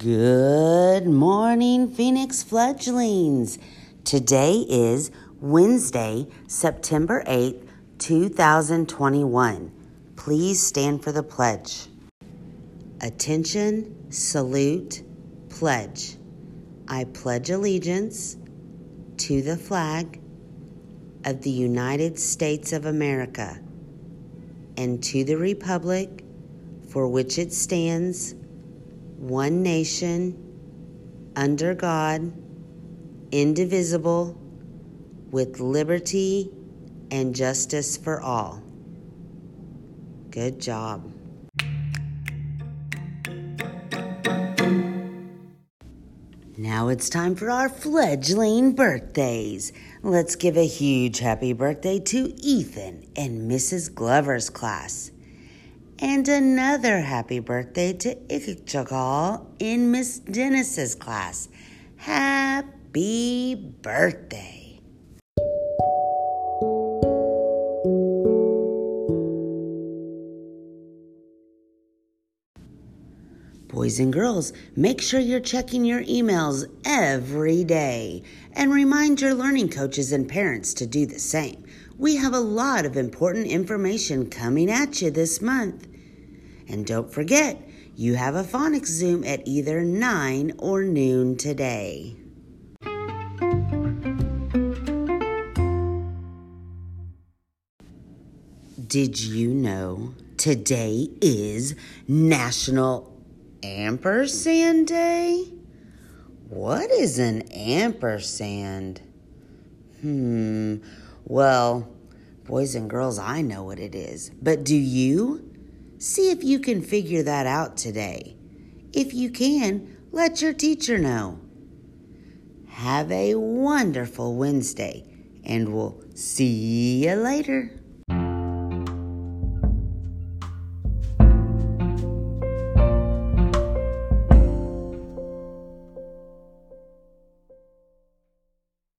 Good morning, Phoenix fledglings. Today is Wednesday, September 8th, 2021. Please stand for the pledge. Attention, salute, pledge. I pledge allegiance to the flag of the United States of America and to the republic for which it stands one nation, under God, indivisible, with liberty and justice for all. Good job. Now it's time for our fledgling birthdays. Let's give a huge happy birthday to Ethan and Mrs. Glover's class. And another happy birthday to Ichikal in Miss Dennis's class. Happy birthday. Boys and girls, make sure you're checking your emails every day and remind your learning coaches and parents to do the same. We have a lot of important information coming at you this month. And don't forget, you have a phonics Zoom at either 9 or noon today. Did you know today is National Ampersand Day? What is an ampersand? Hmm, well, boys and girls, I know what it is. But do you? See if you can figure that out today. If you can, let your teacher know. Have a wonderful Wednesday, and we'll see you later.